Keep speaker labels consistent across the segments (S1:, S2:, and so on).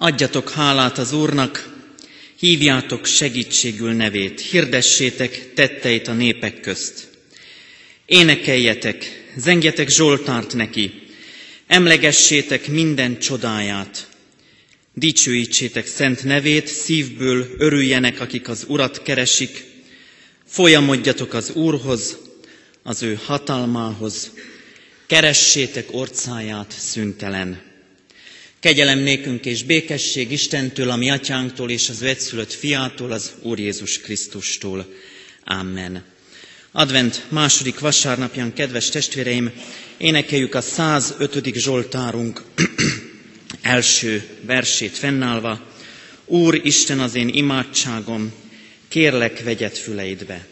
S1: Adjatok hálát az Úrnak, hívjátok segítségül nevét, hirdessétek tetteit a népek közt. Énekeljetek, zengjetek Zsoltárt neki, emlegessétek minden csodáját. Dicsőítsétek szent nevét, szívből örüljenek, akik az Urat keresik, folyamodjatok az Úrhoz, az ő hatalmához, keressétek orcáját szüntelen. Kegyelem nékünk és békesség Istentől, a mi atyánktól és az egyszülött fiától, az Úr Jézus Krisztustól. Amen. Advent második vasárnapján, kedves testvéreim, énekeljük a 105. Zsoltárunk első versét fennállva. Úr Isten az én imádságom, kérlek vegyet füleidbe.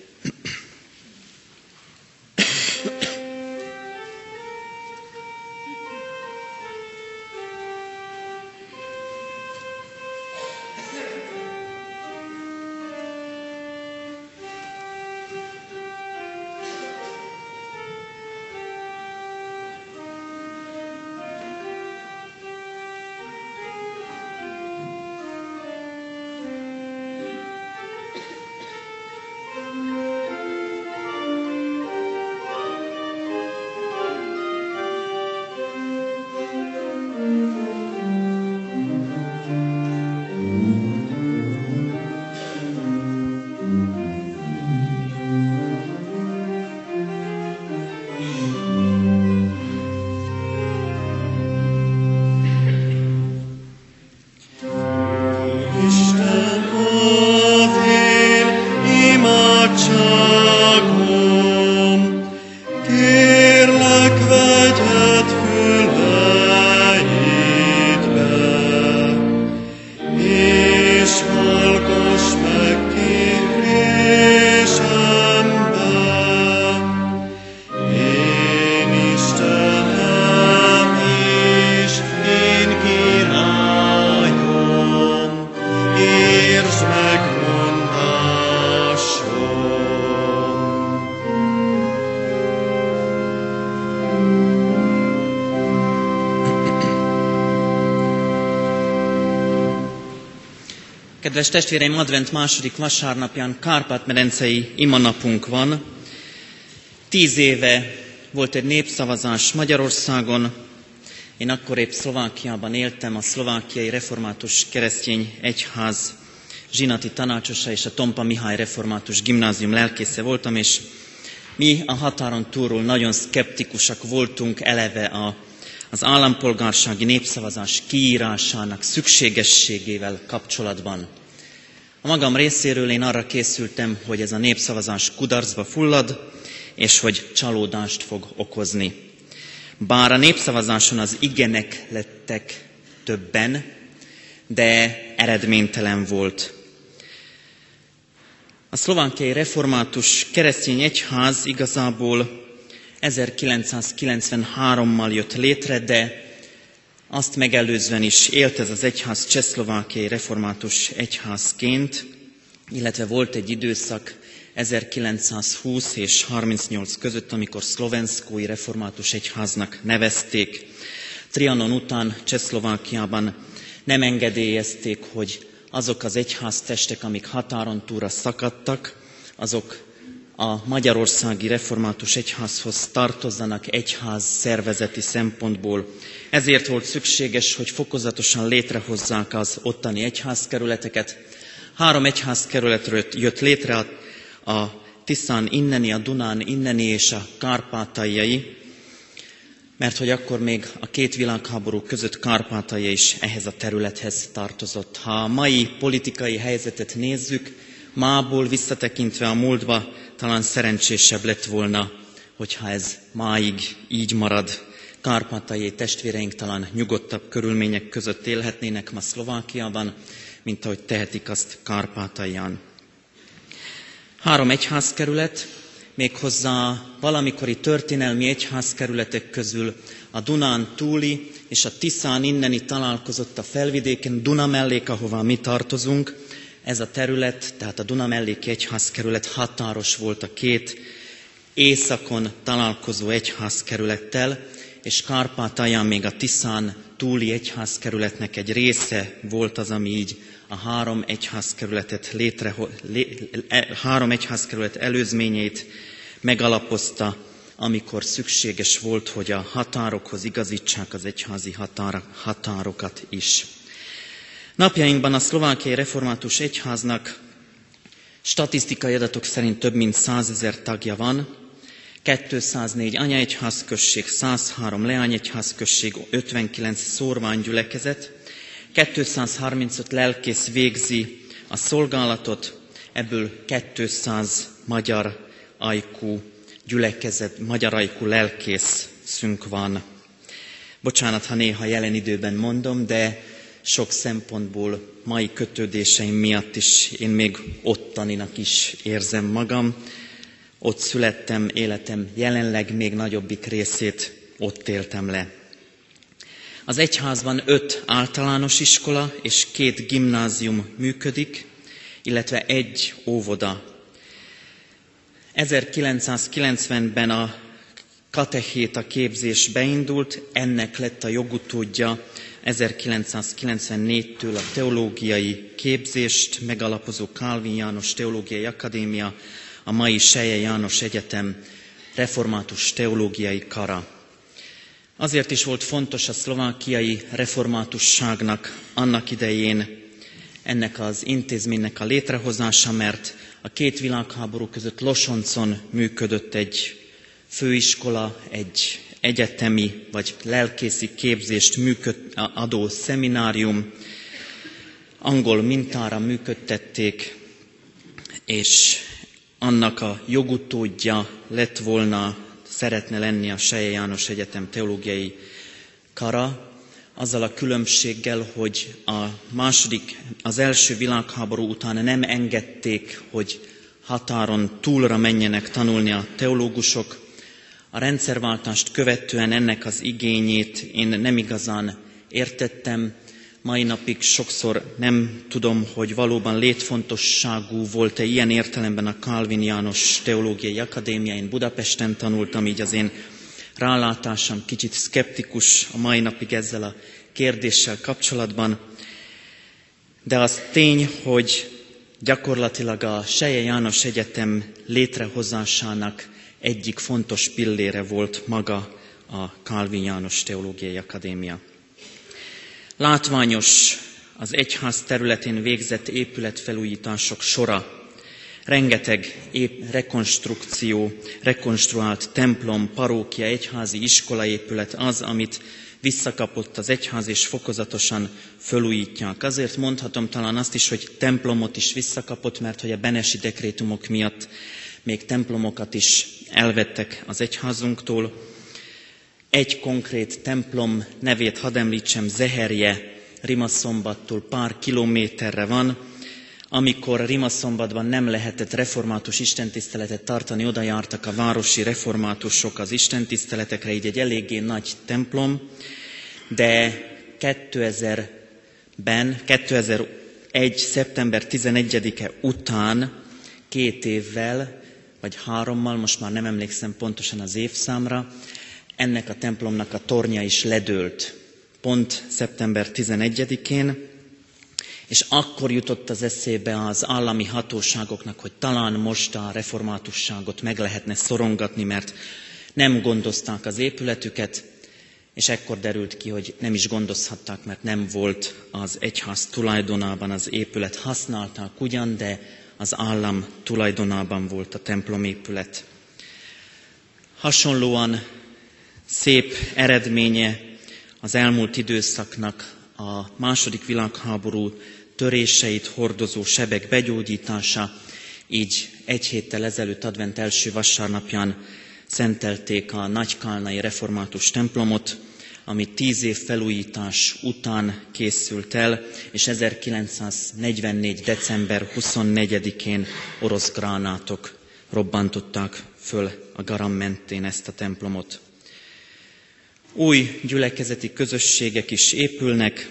S1: Kedves testvéreim, advent második vasárnapján Kárpát-medencei imanapunk van. Tíz éve volt egy népszavazás Magyarországon. Én akkor épp Szlovákiában éltem, a szlovákiai református keresztény egyház zsinati tanácsosa és a Tompa Mihály református gimnázium lelkésze voltam, és mi a határon túlról nagyon szkeptikusak voltunk eleve a, az állampolgársági népszavazás kiírásának szükségességével kapcsolatban. A magam részéről én arra készültem, hogy ez a népszavazás kudarcba fullad, és hogy csalódást fog okozni. Bár a népszavazáson az igenek lettek többen, de eredménytelen volt. A szlovákiai református keresztény egyház igazából 1993-mal jött létre, de azt megelőzően is élt ez az egyház csehszlovákiai református egyházként, illetve volt egy időszak 1920 és 38 között, amikor szlovenszkói református egyháznak nevezték. Trianon után Csehszlovákiában nem engedélyezték, hogy azok az egyháztestek, amik határon túra szakadtak, azok a Magyarországi Református Egyházhoz tartozzanak egyház szervezeti szempontból. Ezért volt szükséges, hogy fokozatosan létrehozzák az ottani egyházkerületeket. Három egyházkerületről jött létre a, Tiszán inneni, a Dunán inneni és a Kárpátaljai, mert hogy akkor még a két világháború között Kárpátalja is ehhez a területhez tartozott. Ha a mai politikai helyzetet nézzük, mából visszatekintve a múltba, talán szerencsésebb lett volna, hogyha ez máig így marad. Kárpátaljai testvéreink talán nyugodtabb körülmények között élhetnének ma Szlovákiában, mint ahogy tehetik azt Kárpátalján. Három egyházkerület, méghozzá valamikori történelmi egyházkerületek közül a Dunán túli és a Tiszán inneni találkozott a felvidéken, Duna mellék, ahová mi tartozunk, ez a terület, tehát a Duna melléki egyházkerület határos volt a két északon találkozó egyházkerülettel, és Kárpátalján még a Tiszán túli egyházkerületnek egy része volt az, ami így a három egyházkerületet létre, lé, e, három egyházkerület előzményeit megalapozta, amikor szükséges volt, hogy a határokhoz igazítsák az egyházi határ, határokat is. Napjainkban a szlovákiai református egyháznak statisztikai adatok szerint több mint 100 ezer tagja van, 204 anyaegyházközség, 103 leányegyházközség, 59 szórványgyülekezet, 235 lelkész végzi a szolgálatot, ebből 200 magyar ajkú gyülekezet, magyar ajkú lelkészünk van. Bocsánat, ha néha jelen időben mondom, de sok szempontból mai kötődéseim miatt is én még ottaninak is érzem magam. Ott születtem, életem jelenleg még nagyobbik részét ott éltem le. Az egyházban öt általános iskola és két gimnázium működik, illetve egy óvoda. 1990-ben a katechéta képzés beindult, ennek lett a jogutódja 1994-től a teológiai képzést megalapozó Kálvin János Teológiai Akadémia, a mai Seje János Egyetem református teológiai kara. Azért is volt fontos a szlovákiai reformátusságnak annak idején ennek az intézménynek a létrehozása, mert a két világháború között Losoncon működött egy főiskola, egy egyetemi vagy lelkészi képzést működ, adó szeminárium, angol mintára működtették, és annak a jogutódja lett volna, szeretne lenni a Seje János Egyetem teológiai kara, azzal a különbséggel, hogy a második, az első világháború után nem engedték, hogy határon túlra menjenek tanulni a teológusok. A rendszerváltást követően ennek az igényét én nem igazán értettem, mai napig sokszor nem tudom, hogy valóban létfontosságú volt-e ilyen értelemben a Calvin János Teológiai Akadémia. Én Budapesten tanultam, így az én rálátásom kicsit szkeptikus a mai napig ezzel a kérdéssel kapcsolatban. De az tény, hogy gyakorlatilag a Seje János Egyetem létrehozásának egyik fontos pillére volt maga a Calvin János Teológiai Akadémia. Látványos az egyház területén végzett épületfelújítások sora. Rengeteg ép, rekonstrukció, rekonstruált templom, parókia, egyházi iskolaépület az, amit visszakapott az egyház, és fokozatosan fölújítják. Azért mondhatom talán azt is, hogy templomot is visszakapott, mert hogy a benesi dekrétumok miatt még templomokat is elvettek az egyházunktól. Egy konkrét templom nevét hadd említsem, Zeherje, Rimaszombattól pár kilométerre van. Amikor Rimaszombatban nem lehetett református istentiszteletet tartani, oda jártak a városi reformátusok az istentiszteletekre, így egy eléggé nagy templom, de 2000-ben, 2001. szeptember 11-e után két évvel, vagy hárommal, most már nem emlékszem pontosan az évszámra, ennek a templomnak a tornya is ledőlt, pont szeptember 11-én, és akkor jutott az eszébe az állami hatóságoknak, hogy talán most a reformátusságot meg lehetne szorongatni, mert nem gondozták az épületüket, és ekkor derült ki, hogy nem is gondozhatták, mert nem volt az egyház tulajdonában az épület. Használták ugyan, de az állam tulajdonában volt a templomépület. Hasonlóan szép eredménye az elmúlt időszaknak a második világháború töréseit hordozó sebek begyógyítása, így egy héttel ezelőtt advent első vasárnapján szentelték a Nagykálnai református templomot, ami tíz év felújítás után készült el, és 1944. december 24-én orosz gránátok robbantották föl a garam mentén ezt a templomot. Új gyülekezeti közösségek is épülnek,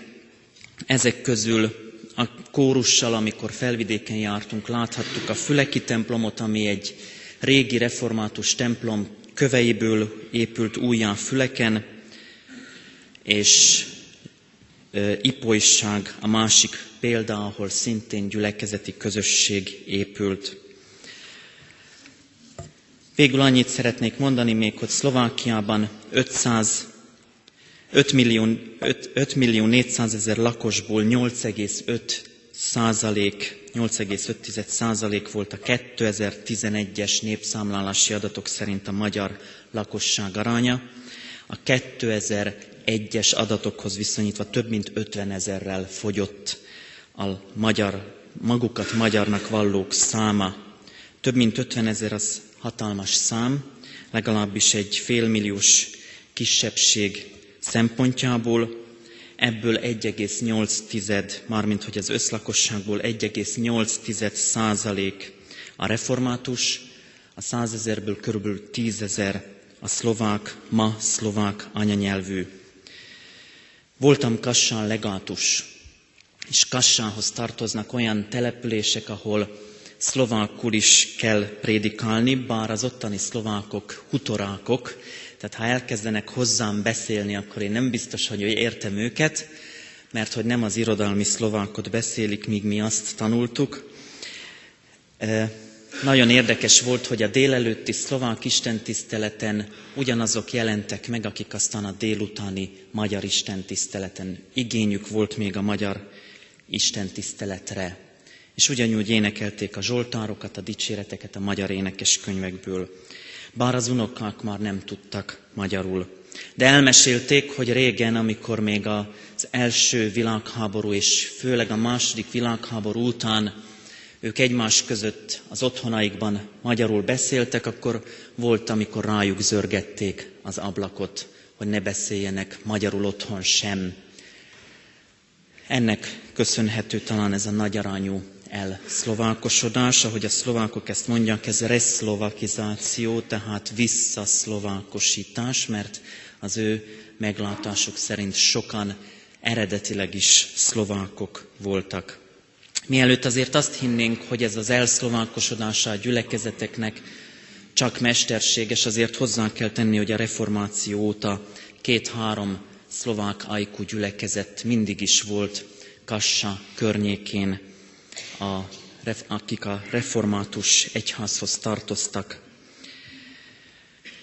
S1: ezek közül a kórussal, amikor felvidéken jártunk, láthattuk a Füleki templomot, ami egy régi református templom köveiből épült újjá Füleken, és ipolyság a másik példa, ahol szintén gyülekezeti közösség épült. Végül annyit szeretnék mondani még, hogy Szlovákiában 500 5 millió, 5, 5 millió 400 ezer lakosból 8,5 százalék, 8,5 százalék volt a 2011-es népszámlálási adatok szerint a magyar lakosság aránya. A 2001-es adatokhoz viszonyítva több mint 50 ezerrel fogyott a magyar, magukat magyarnak vallók száma. Több mint 50 ezer az hatalmas szám, legalábbis egy félmilliós kisebbség szempontjából, ebből 1,8, mármint hogy az összlakosságból 1,8 százalék a református, a százezerből körülbelül tízezer a szlovák, ma szlovák anyanyelvű. Voltam Kassán legátus, és Kassához tartoznak olyan települések, ahol szlovákul is kell prédikálni, bár az ottani szlovákok hutorákok, tehát ha elkezdenek hozzám beszélni, akkor én nem biztos, hogy értem őket, mert hogy nem az irodalmi szlovákot beszélik, míg mi azt tanultuk. Nagyon érdekes volt, hogy a délelőtti szlovák istentiszteleten ugyanazok jelentek meg, akik aztán a délutáni magyar istentiszteleten. Igényük volt még a magyar istentiszteletre. És ugyanúgy énekelték a zsoltárokat, a dicséreteket a magyar énekes könyvekből bár az unokák már nem tudtak magyarul. De elmesélték, hogy régen, amikor még az első világháború és főleg a második világháború után ők egymás között az otthonaikban magyarul beszéltek, akkor volt, amikor rájuk zörgették az ablakot, hogy ne beszéljenek magyarul otthon sem. Ennek köszönhető talán ez a nagy arányú elszlovákosodás, ahogy a szlovákok ezt mondják, ez reszlovakizáció, tehát visszaszlovákosítás, mert az ő meglátásuk szerint sokan eredetileg is szlovákok voltak. Mielőtt azért azt hinnénk, hogy ez az elszlovákosodása a gyülekezeteknek csak mesterséges, azért hozzá kell tenni, hogy a reformáció óta két-három szlovák ajkú gyülekezet mindig is volt Kassa környékén a, akik a református egyházhoz tartoztak.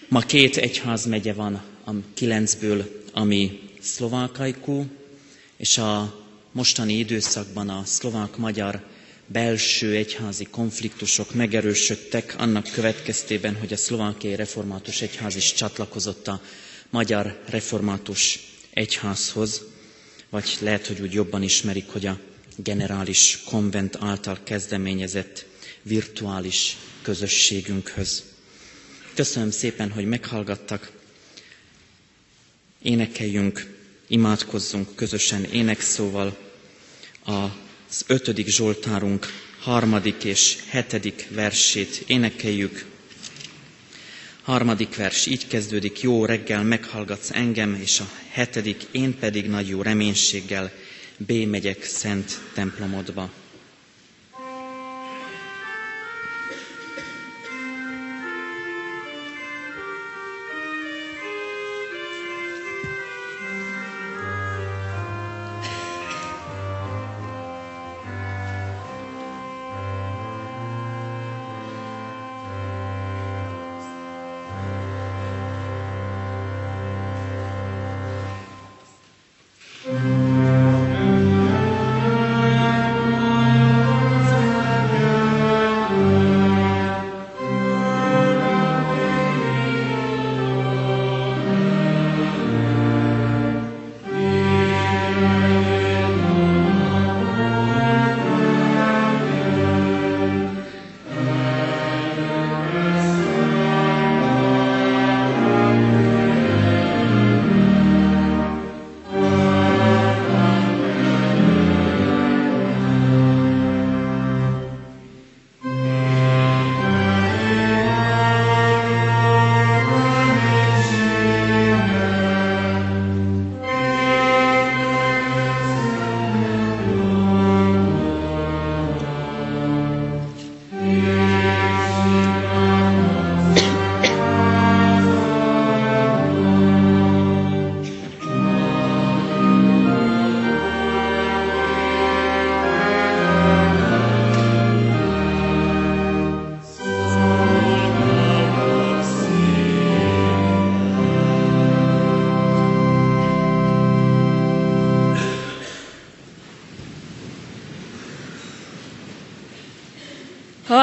S1: Ma két egyház megye van a kilencből, ami szlovákajkú, és a mostani időszakban a szlovák-magyar belső egyházi konfliktusok megerősödtek annak következtében, hogy a szlovákiai református egyház is csatlakozott a magyar református egyházhoz, vagy lehet, hogy úgy jobban ismerik, hogy a generális konvent által kezdeményezett virtuális közösségünkhöz. Köszönöm szépen, hogy meghallgattak. Énekeljünk, imádkozzunk közösen énekszóval az ötödik Zsoltárunk harmadik és hetedik versét énekeljük. Harmadik vers így kezdődik, jó reggel meghallgatsz engem, és a hetedik, én pedig nagy jó reménységgel B. megyek szent templomodba.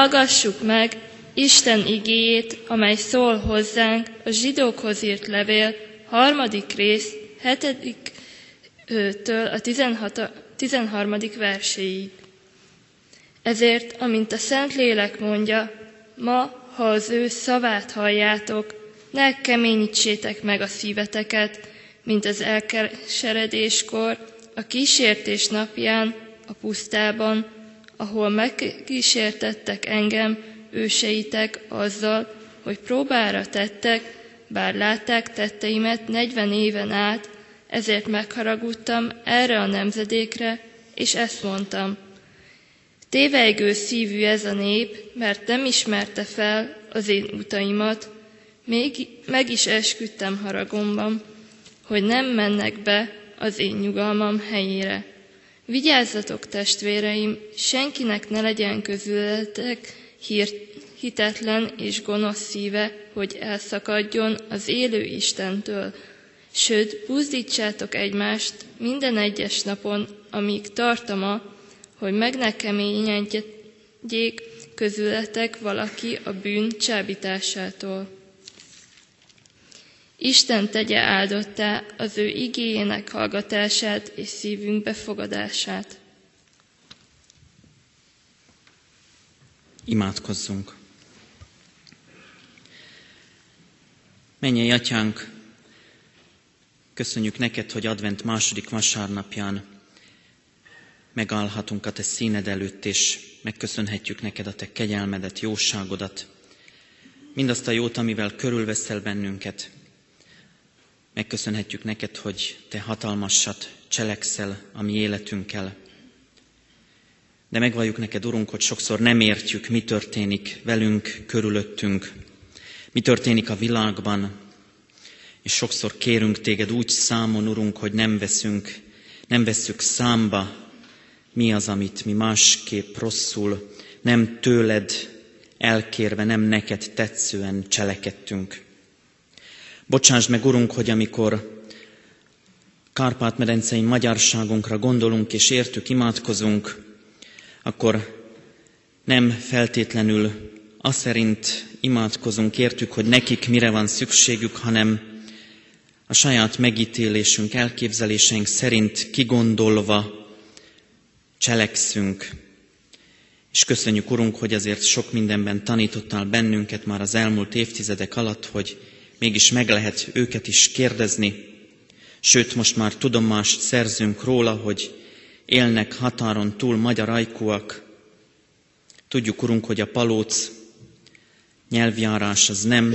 S2: Hallgassuk meg Isten igéjét, amely szól hozzánk a zsidókhoz írt levél, harmadik rész, hetedik től a 16, 13. verséig. Ezért, amint a Szentlélek mondja, ma, ha az ő szavát halljátok, ne keményítsétek meg a szíveteket, mint az elkeseredéskor, a kísértés napján, a pusztában, ahol megkísértettek engem, őseitek azzal, hogy próbára tettek, bár látták tetteimet negyven éven át, ezért megharagudtam erre a nemzedékre, és ezt mondtam. Tévejgő szívű ez a nép, mert nem ismerte fel az én utaimat, még meg is esküdtem haragomban, hogy nem mennek be az én nyugalmam helyére. Vigyázzatok, testvéreim, senkinek ne legyen közületek hírt, hitetlen és gonosz szíve, hogy elszakadjon az élő Istentől. Sőt, buzdítsátok egymást minden egyes napon, amíg tartama, hogy meg ne keményedjék közületek valaki a bűn csábításától. Isten tegye áldottá az ő igényének hallgatását és szívünk befogadását.
S1: Imádkozzunk! Menjél, Atyánk, köszönjük neked, hogy advent második vasárnapján megállhatunk a te színed előtt, és megköszönhetjük neked a te kegyelmedet, jóságodat, mindazt a jót, amivel körülveszel bennünket. Megköszönhetjük neked, hogy te hatalmasat cselekszel a mi életünkkel. De megvalljuk neked, Urunk, hogy sokszor nem értjük, mi történik velünk, körülöttünk, mi történik a világban, és sokszor kérünk téged úgy számon, Urunk, hogy nem veszünk, nem veszük számba, mi az, amit mi másképp rosszul, nem tőled elkérve, nem neked tetszően cselekedtünk. Bocsáss meg, Urunk, hogy amikor Kárpát-medencei magyarságunkra gondolunk és értük, imádkozunk, akkor nem feltétlenül azt szerint imádkozunk, értük, hogy nekik mire van szükségük, hanem a saját megítélésünk, elképzeléseink szerint kigondolva cselekszünk. És köszönjük, Urunk, hogy azért sok mindenben tanítottál bennünket már az elmúlt évtizedek alatt, hogy mégis meg lehet őket is kérdezni, sőt, most már tudomást szerzünk róla, hogy élnek határon túl magyar ajkúak. Tudjuk, Urunk, hogy a palóc nyelvjárás az nem.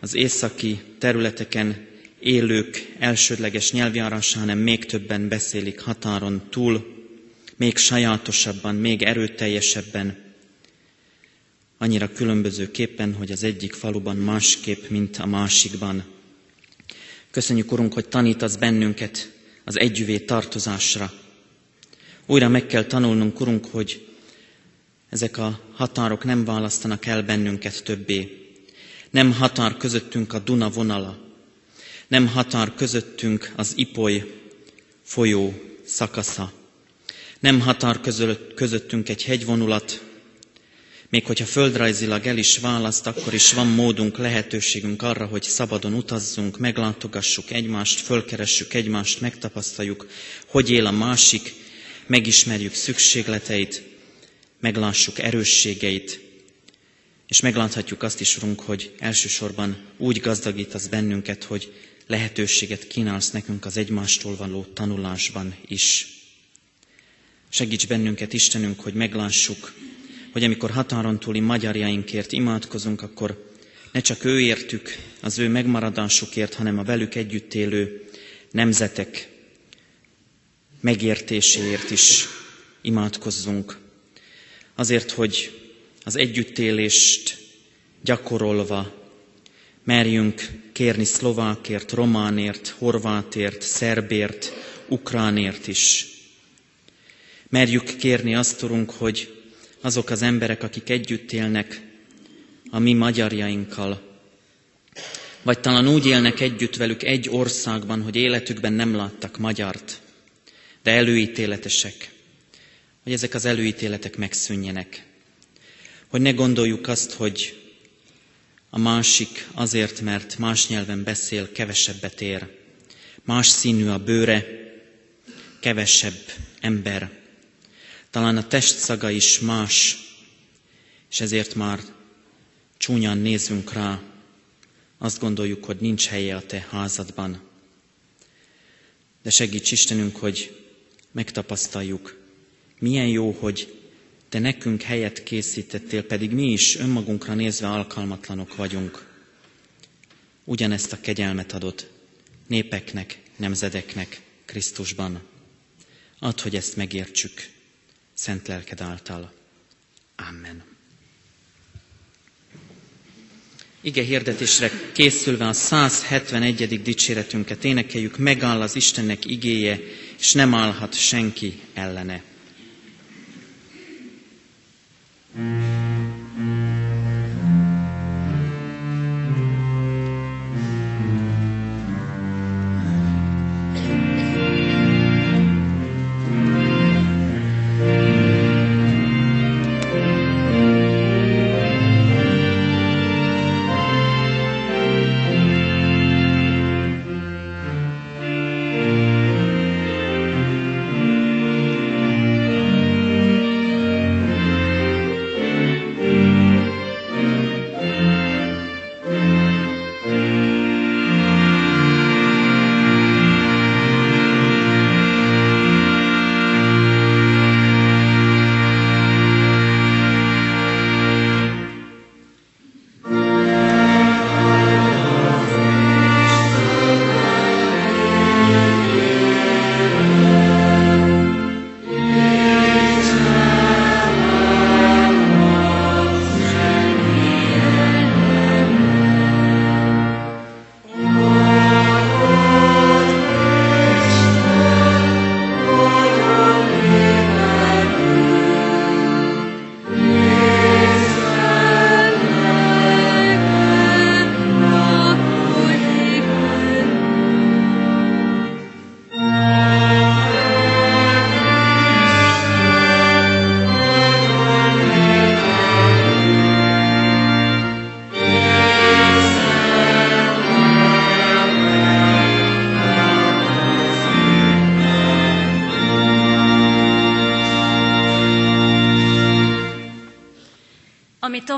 S1: Az északi területeken élők elsődleges nyelvjárása, hanem még többen beszélik határon túl, még sajátosabban, még erőteljesebben, annyira különbözőképpen, hogy az egyik faluban másképp, mint a másikban. Köszönjük, Urunk, hogy tanítasz bennünket az együvé tartozásra. Újra meg kell tanulnunk, Urunk, hogy ezek a határok nem választanak el bennünket többé. Nem határ közöttünk a Duna vonala, nem határ közöttünk az Ipoly folyó szakasza, nem határ közöttünk egy hegyvonulat, még hogyha földrajzilag el is választ, akkor is van módunk, lehetőségünk arra, hogy szabadon utazzunk, meglátogassuk egymást, fölkeressük egymást, megtapasztaljuk, hogy él a másik, megismerjük szükségleteit, meglássuk erősségeit, és megláthatjuk azt is, Urunk, hogy elsősorban úgy gazdagítasz bennünket, hogy lehetőséget kínálsz nekünk az egymástól való tanulásban is. Segíts bennünket, Istenünk, hogy meglássuk, hogy amikor határon túli magyarjainkért imádkozunk, akkor ne csak ő értük, az ő megmaradásukért, hanem a velük együtt élő nemzetek megértéséért is imádkozzunk. Azért, hogy az együttélést gyakorolva merjünk kérni szlovákért, románért, horvátért, szerbért, ukránért is. Merjük kérni azt, Urunk, hogy azok az emberek, akik együtt élnek a mi magyarjainkkal, vagy talán úgy élnek együtt velük egy országban, hogy életükben nem láttak magyart, de előítéletesek, hogy ezek az előítéletek megszűnjenek. Hogy ne gondoljuk azt, hogy a másik azért, mert más nyelven beszél, kevesebbet ér. Más színű a bőre, kevesebb ember. Talán a test szaga is más, és ezért már csúnyan nézünk rá, azt gondoljuk, hogy nincs helye a te házadban. De segíts Istenünk, hogy megtapasztaljuk, milyen jó, hogy te nekünk helyet készítettél, pedig mi is önmagunkra nézve alkalmatlanok vagyunk. Ugyanezt a kegyelmet adott népeknek, nemzedeknek Krisztusban. Add, hogy ezt megértsük, szent lelked által. Amen. Ige hirdetésre készülve a 171. dicséretünket énekeljük, megáll az Istennek igéje, és nem állhat senki ellene.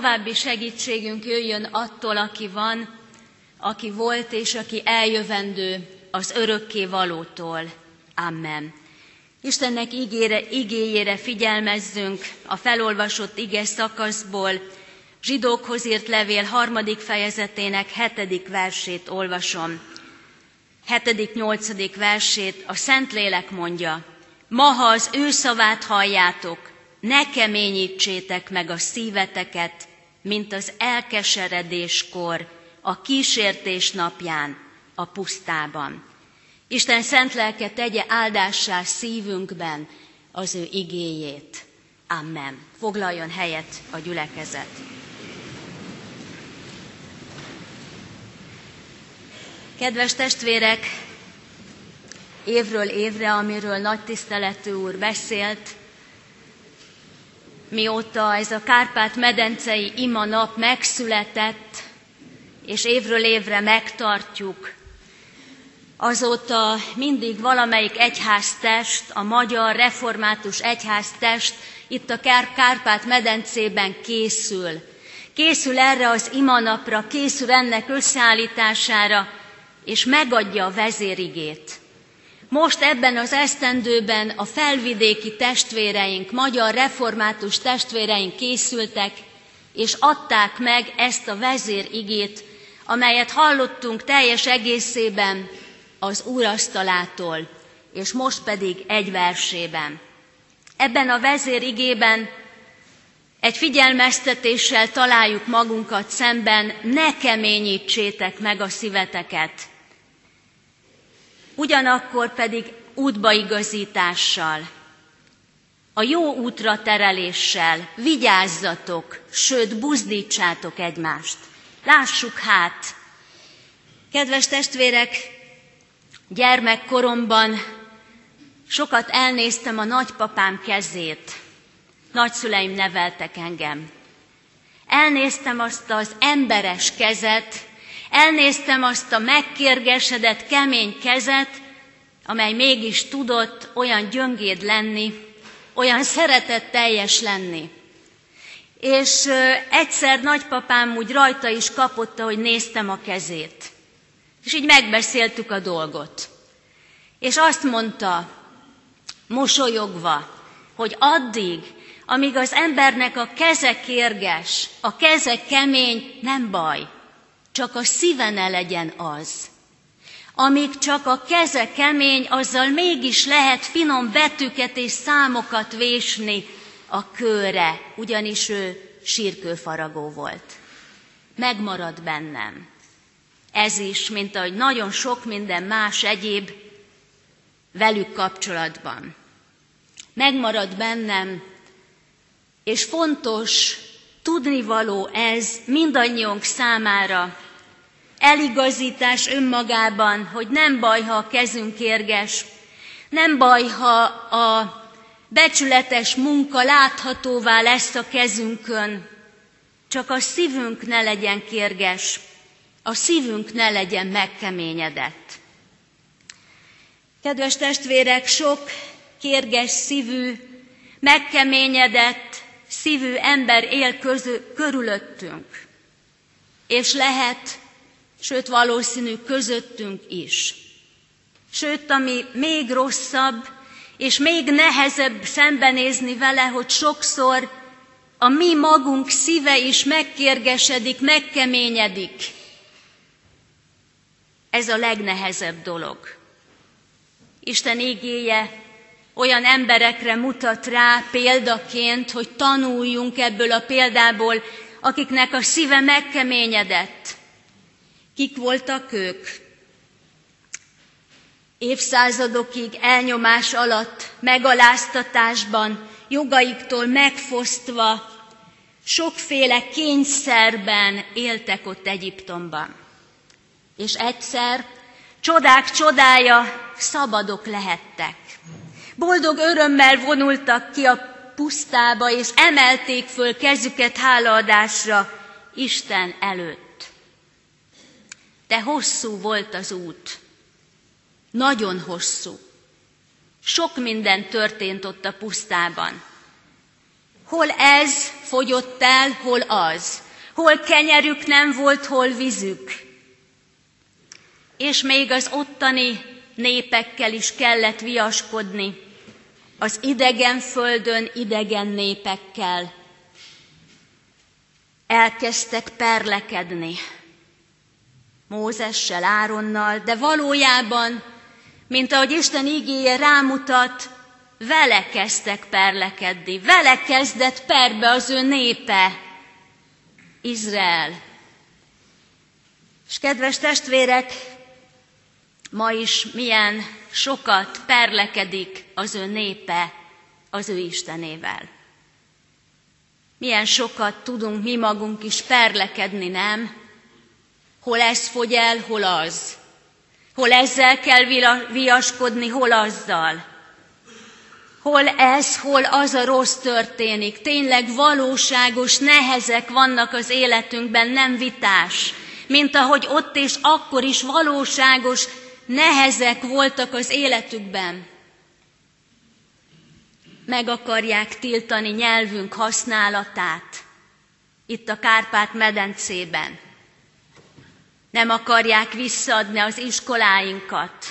S3: További segítségünk jöjjön attól, aki van, aki volt és aki eljövendő az örökké valótól. Amen. Istennek ígére, igéjére figyelmezzünk a felolvasott ige szakaszból, Zsidókhoz írt levél harmadik fejezetének hetedik versét olvasom. Hetedik, nyolcadik versét a Szentlélek mondja, Ma, ha az ő szavát halljátok, ne keményítsétek meg a szíveteket, mint az elkeseredéskor, a kísértés napján, a pusztában. Isten szent lelke tegye áldássá szívünkben az ő igéjét. Amen. Foglaljon helyet a gyülekezet. Kedves testvérek, évről évre, amiről nagy tiszteletű úr beszélt, mióta ez a Kárpát-medencei ima nap megszületett, és évről évre megtartjuk, azóta mindig valamelyik egyháztest, a magyar református egyháztest itt a Kárpát-medencében készül. Készül erre az imanapra, készül ennek összeállítására, és megadja a vezérigét. Most ebben az esztendőben a felvidéki testvéreink, magyar református testvéreink készültek, és adták meg ezt a vezérigét, amelyet hallottunk teljes egészében az úrasztalától, és most pedig egy versében. Ebben a vezérigében egy figyelmeztetéssel találjuk magunkat szemben, ne keményítsétek meg a szíveteket, ugyanakkor pedig útbaigazítással, a jó útra tereléssel vigyázzatok, sőt buzdítsátok egymást. Lássuk hát, kedves testvérek, gyermekkoromban sokat elnéztem a nagypapám kezét. Nagyszüleim neveltek engem. elnéztem azt az emberes kezet, elnéztem azt a megkérgesedett, kemény kezet, amely mégis tudott olyan gyöngéd lenni, olyan szeretetteljes lenni. És egyszer nagypapám úgy rajta is kapotta, hogy néztem a kezét. És így megbeszéltük a dolgot. És azt mondta, mosolyogva, hogy addig, amíg az embernek a keze kérges, a keze kemény, nem baj, csak a szíve ne legyen az. Amíg csak a keze kemény, azzal mégis lehet finom betűket és számokat vésni a kőre, ugyanis ő sírkőfaragó volt. Megmarad bennem. Ez is, mint ahogy nagyon sok minden más egyéb velük kapcsolatban. Megmarad bennem, és fontos, tudnivaló ez mindannyiunk számára, eligazítás önmagában, hogy nem baj, ha a kezünk érges, nem baj, ha a becsületes munka láthatóvá lesz a kezünkön, csak a szívünk ne legyen kérges, a szívünk ne legyen megkeményedett. Kedves testvérek, sok kérges szívű, megkeményedett szívű ember él közö, körülöttünk, és lehet, sőt valószínű közöttünk is. Sőt, ami még rosszabb, és még nehezebb szembenézni vele, hogy sokszor a mi magunk szíve is megkérgesedik, megkeményedik. Ez a legnehezebb dolog. Isten ígéje olyan emberekre mutat rá példaként, hogy tanuljunk ebből a példából, akiknek a szíve megkeményedett. Kik voltak ők? Évszázadokig elnyomás alatt, megaláztatásban, jogaiktól megfosztva, sokféle kényszerben éltek ott Egyiptomban. És egyszer, csodák csodája, szabadok lehettek. Boldog örömmel vonultak ki a pusztába, és emelték föl kezüket hálaadásra Isten előtt. De hosszú volt az út, nagyon hosszú. Sok minden történt ott a pusztában. Hol ez fogyott el, hol az. Hol kenyerük nem volt, hol vízük. És még az ottani népekkel is kellett viaskodni, az idegen földön idegen népekkel. Elkezdtek perlekedni Mózessel, Áronnal, de valójában, mint ahogy Isten ígéje rámutat, vele kezdtek perlekedni, vele kezdett perbe az ő népe, Izrael. És kedves testvérek, ma is milyen sokat perlekedik az ő népe az ő Istenével. Milyen sokat tudunk mi magunk is perlekedni, nem? Hol ez fogy el, hol az. Hol ezzel kell viaskodni, hol azzal. Hol ez, hol az a rossz történik. Tényleg valóságos nehezek vannak az életünkben, nem vitás. Mint ahogy ott és akkor is valóságos nehezek voltak az életükben. Meg akarják tiltani nyelvünk használatát itt a Kárpát-medencében. Nem akarják visszaadni az iskoláinkat.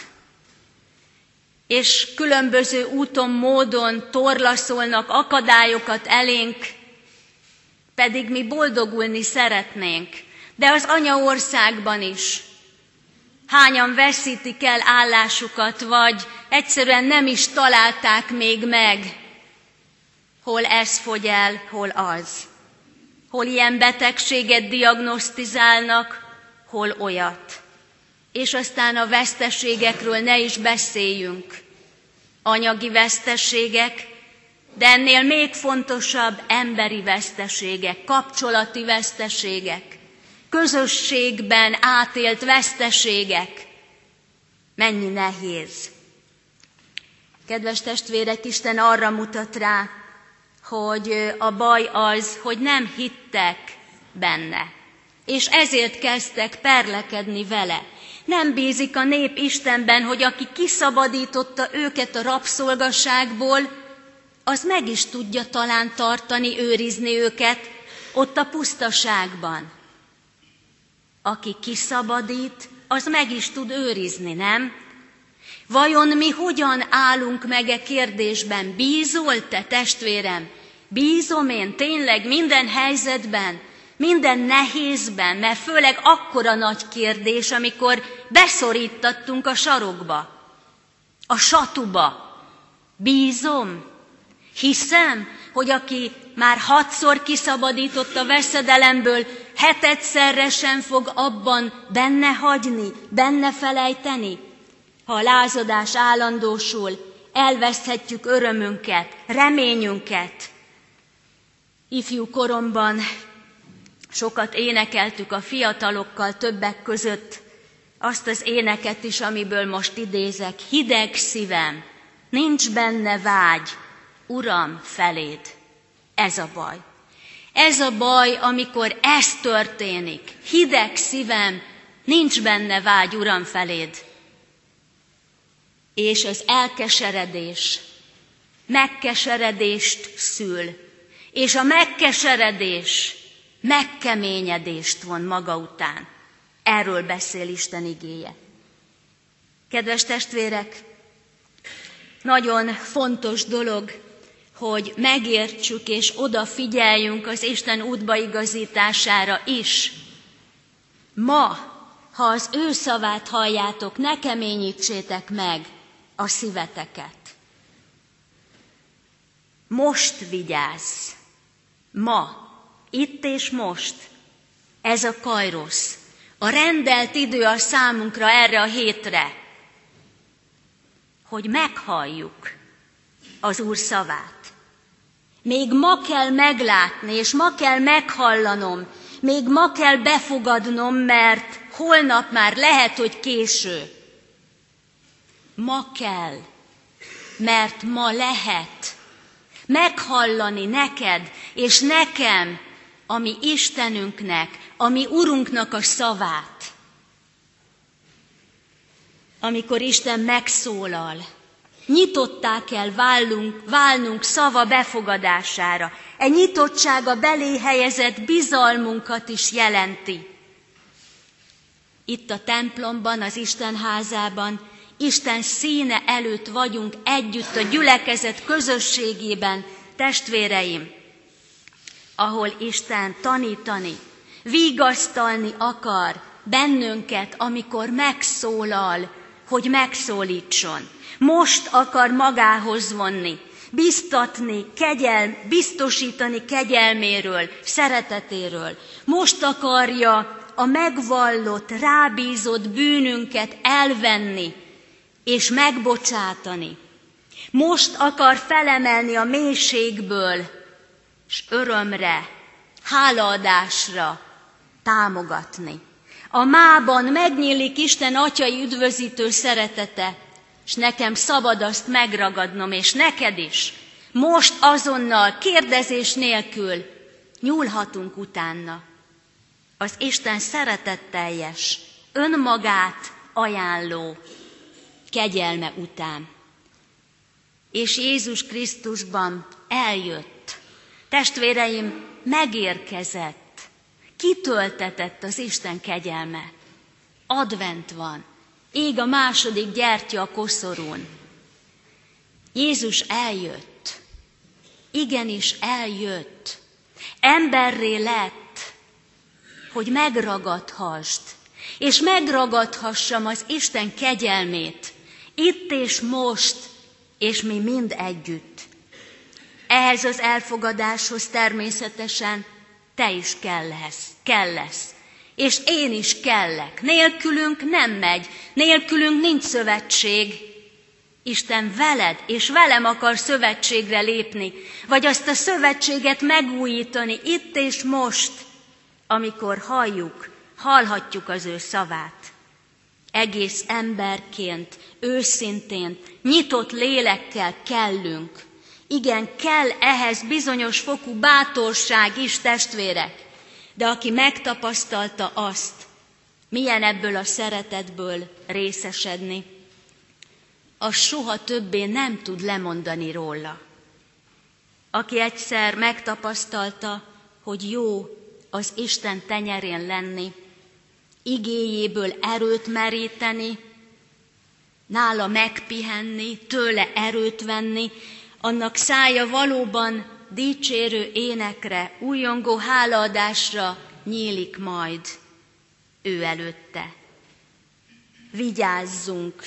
S3: És különböző úton, módon torlaszolnak akadályokat elénk, pedig mi boldogulni szeretnénk. De az anyaországban is hányan veszítik el állásukat, vagy egyszerűen nem is találták még meg, hol ez fogy el, hol az. Hol ilyen betegséget diagnosztizálnak, hol olyat. És aztán a veszteségekről ne is beszéljünk. Anyagi veszteségek, de ennél még fontosabb emberi veszteségek, kapcsolati veszteségek közösségben átélt veszteségek. Mennyi nehéz. Kedves testvérek, Isten arra mutat rá, hogy a baj az, hogy nem hittek benne. És ezért kezdtek perlekedni vele. Nem bízik a nép Istenben, hogy aki kiszabadította őket a rabszolgaságból, az meg is tudja talán tartani, őrizni őket ott a pusztaságban. Aki kiszabadít, az meg is tud őrizni, nem? Vajon mi hogyan állunk meg e kérdésben? Bízol te, testvérem? Bízom én tényleg minden helyzetben, minden nehézben, mert főleg akkora nagy kérdés, amikor beszorítattunk a sarokba, a satuba. Bízom, hiszem, hogy aki már hatszor kiszabadított a veszedelemből, hetedszerre sem fog abban benne hagyni, benne felejteni. Ha a lázadás állandósul, elveszthetjük örömünket, reményünket. Ifjú koromban sokat énekeltük a fiatalokkal többek között azt az éneket is, amiből most idézek. Hideg szívem, nincs benne vágy, Uram, feléd. Ez a baj. Ez a baj, amikor ez történik. Hideg szívem, nincs benne vágy, Uram, feléd. És az elkeseredés megkeseredést szül, és a megkeseredés megkeményedést von maga után. Erről beszél Isten igéje. Kedves testvérek, nagyon fontos dolog hogy megértsük és odafigyeljünk az Isten útbaigazítására is. Ma, ha az ő szavát halljátok, ne keményítsétek meg a szíveteket. Most vigyázz. Ma, itt és most. Ez a kajrosz. A rendelt idő a számunkra erre a hétre, hogy meghalljuk az Úr szavát. Még ma kell meglátni, és ma kell meghallanom, még ma kell befogadnom, mert holnap már lehet, hogy késő. Ma kell, mert ma lehet meghallani neked és nekem, ami Istenünknek, ami Urunknak a szavát. Amikor Isten megszólal, Nyitottá kell válnunk, válnunk szava befogadására. E nyitottsága belé helyezett bizalmunkat is jelenti. Itt a templomban, az Isten házában, Isten színe előtt vagyunk együtt a gyülekezet közösségében, testvéreim, ahol Isten tanítani, vigasztalni akar bennünket, amikor megszólal, hogy megszólítson. Most akar magához vonni, biztatni, kegyel, biztosítani kegyelméről, szeretetéről. Most akarja a megvallott, rábízott bűnünket elvenni és megbocsátani. Most akar felemelni a mélységből, és örömre, hálaadásra támogatni. A mában megnyílik Isten atyai üdvözítő szeretete, és nekem szabad azt megragadnom, és neked is. Most azonnal, kérdezés nélkül nyúlhatunk utána. Az Isten szeretetteljes, önmagát ajánló kegyelme után. És Jézus Krisztusban eljött. Testvéreim, megérkezett, kitöltetett az Isten kegyelme. Advent van. Ég a második gyertya a koszorún. Jézus eljött. Igenis eljött. Emberré lett, hogy megragadhassd, és megragadhassam az Isten kegyelmét, itt és most, és mi mind együtt. Ehhez az elfogadáshoz természetesen te is kell lesz, kell lesz és én is kellek. Nélkülünk nem megy, nélkülünk nincs szövetség. Isten veled és velem akar szövetségre lépni, vagy azt a szövetséget megújítani itt és most, amikor halljuk, hallhatjuk az ő szavát. Egész emberként, őszintén, nyitott lélekkel kellünk. Igen, kell ehhez bizonyos fokú bátorság is, testvérek de aki megtapasztalta azt, milyen ebből a szeretetből részesedni, az soha többé nem tud lemondani róla. Aki egyszer megtapasztalta, hogy jó az Isten tenyerén lenni, igéjéből erőt meríteni, nála megpihenni, tőle erőt venni, annak szája valóban dicsérő énekre, újongó hálaadásra nyílik majd ő előtte. Vigyázzunk,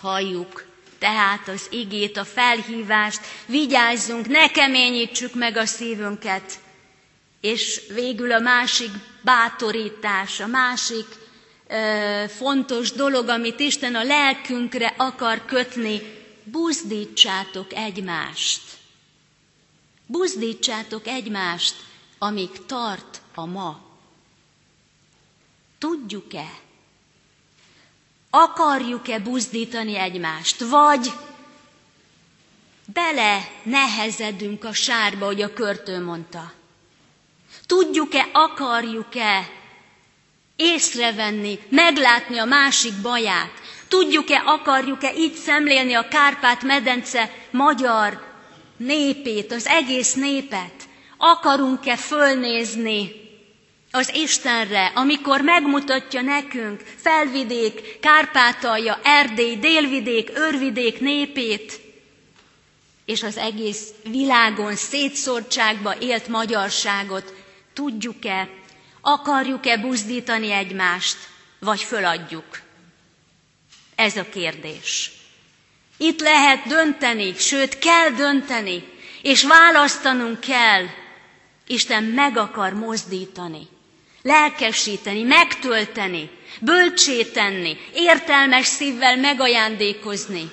S3: halljuk tehát az igét, a felhívást, vigyázzunk, ne keményítsük meg a szívünket, és végül a másik bátorítás, a másik ö, fontos dolog, amit Isten a lelkünkre akar kötni, buzdítsátok egymást. Buzdítsátok egymást, amíg tart a ma. Tudjuk-e? Akarjuk-e buzdítani egymást? Vagy bele nehezedünk a sárba, hogy a körtő mondta. Tudjuk-e, akarjuk-e észrevenni, meglátni a másik baját? Tudjuk-e, akarjuk-e így szemlélni a Kárpát-medence magyar népét, az egész népet? Akarunk-e fölnézni az Istenre, amikor megmutatja nekünk felvidék, Kárpátalja, Erdély, délvidék, örvidék népét, és az egész világon szétszórtságba élt magyarságot, tudjuk-e, akarjuk-e buzdítani egymást, vagy föladjuk? Ez a kérdés. Itt lehet dönteni, sőt kell dönteni, és választanunk kell. Isten meg akar mozdítani, lelkesíteni, megtölteni, bölcsétenni, értelmes szívvel megajándékozni,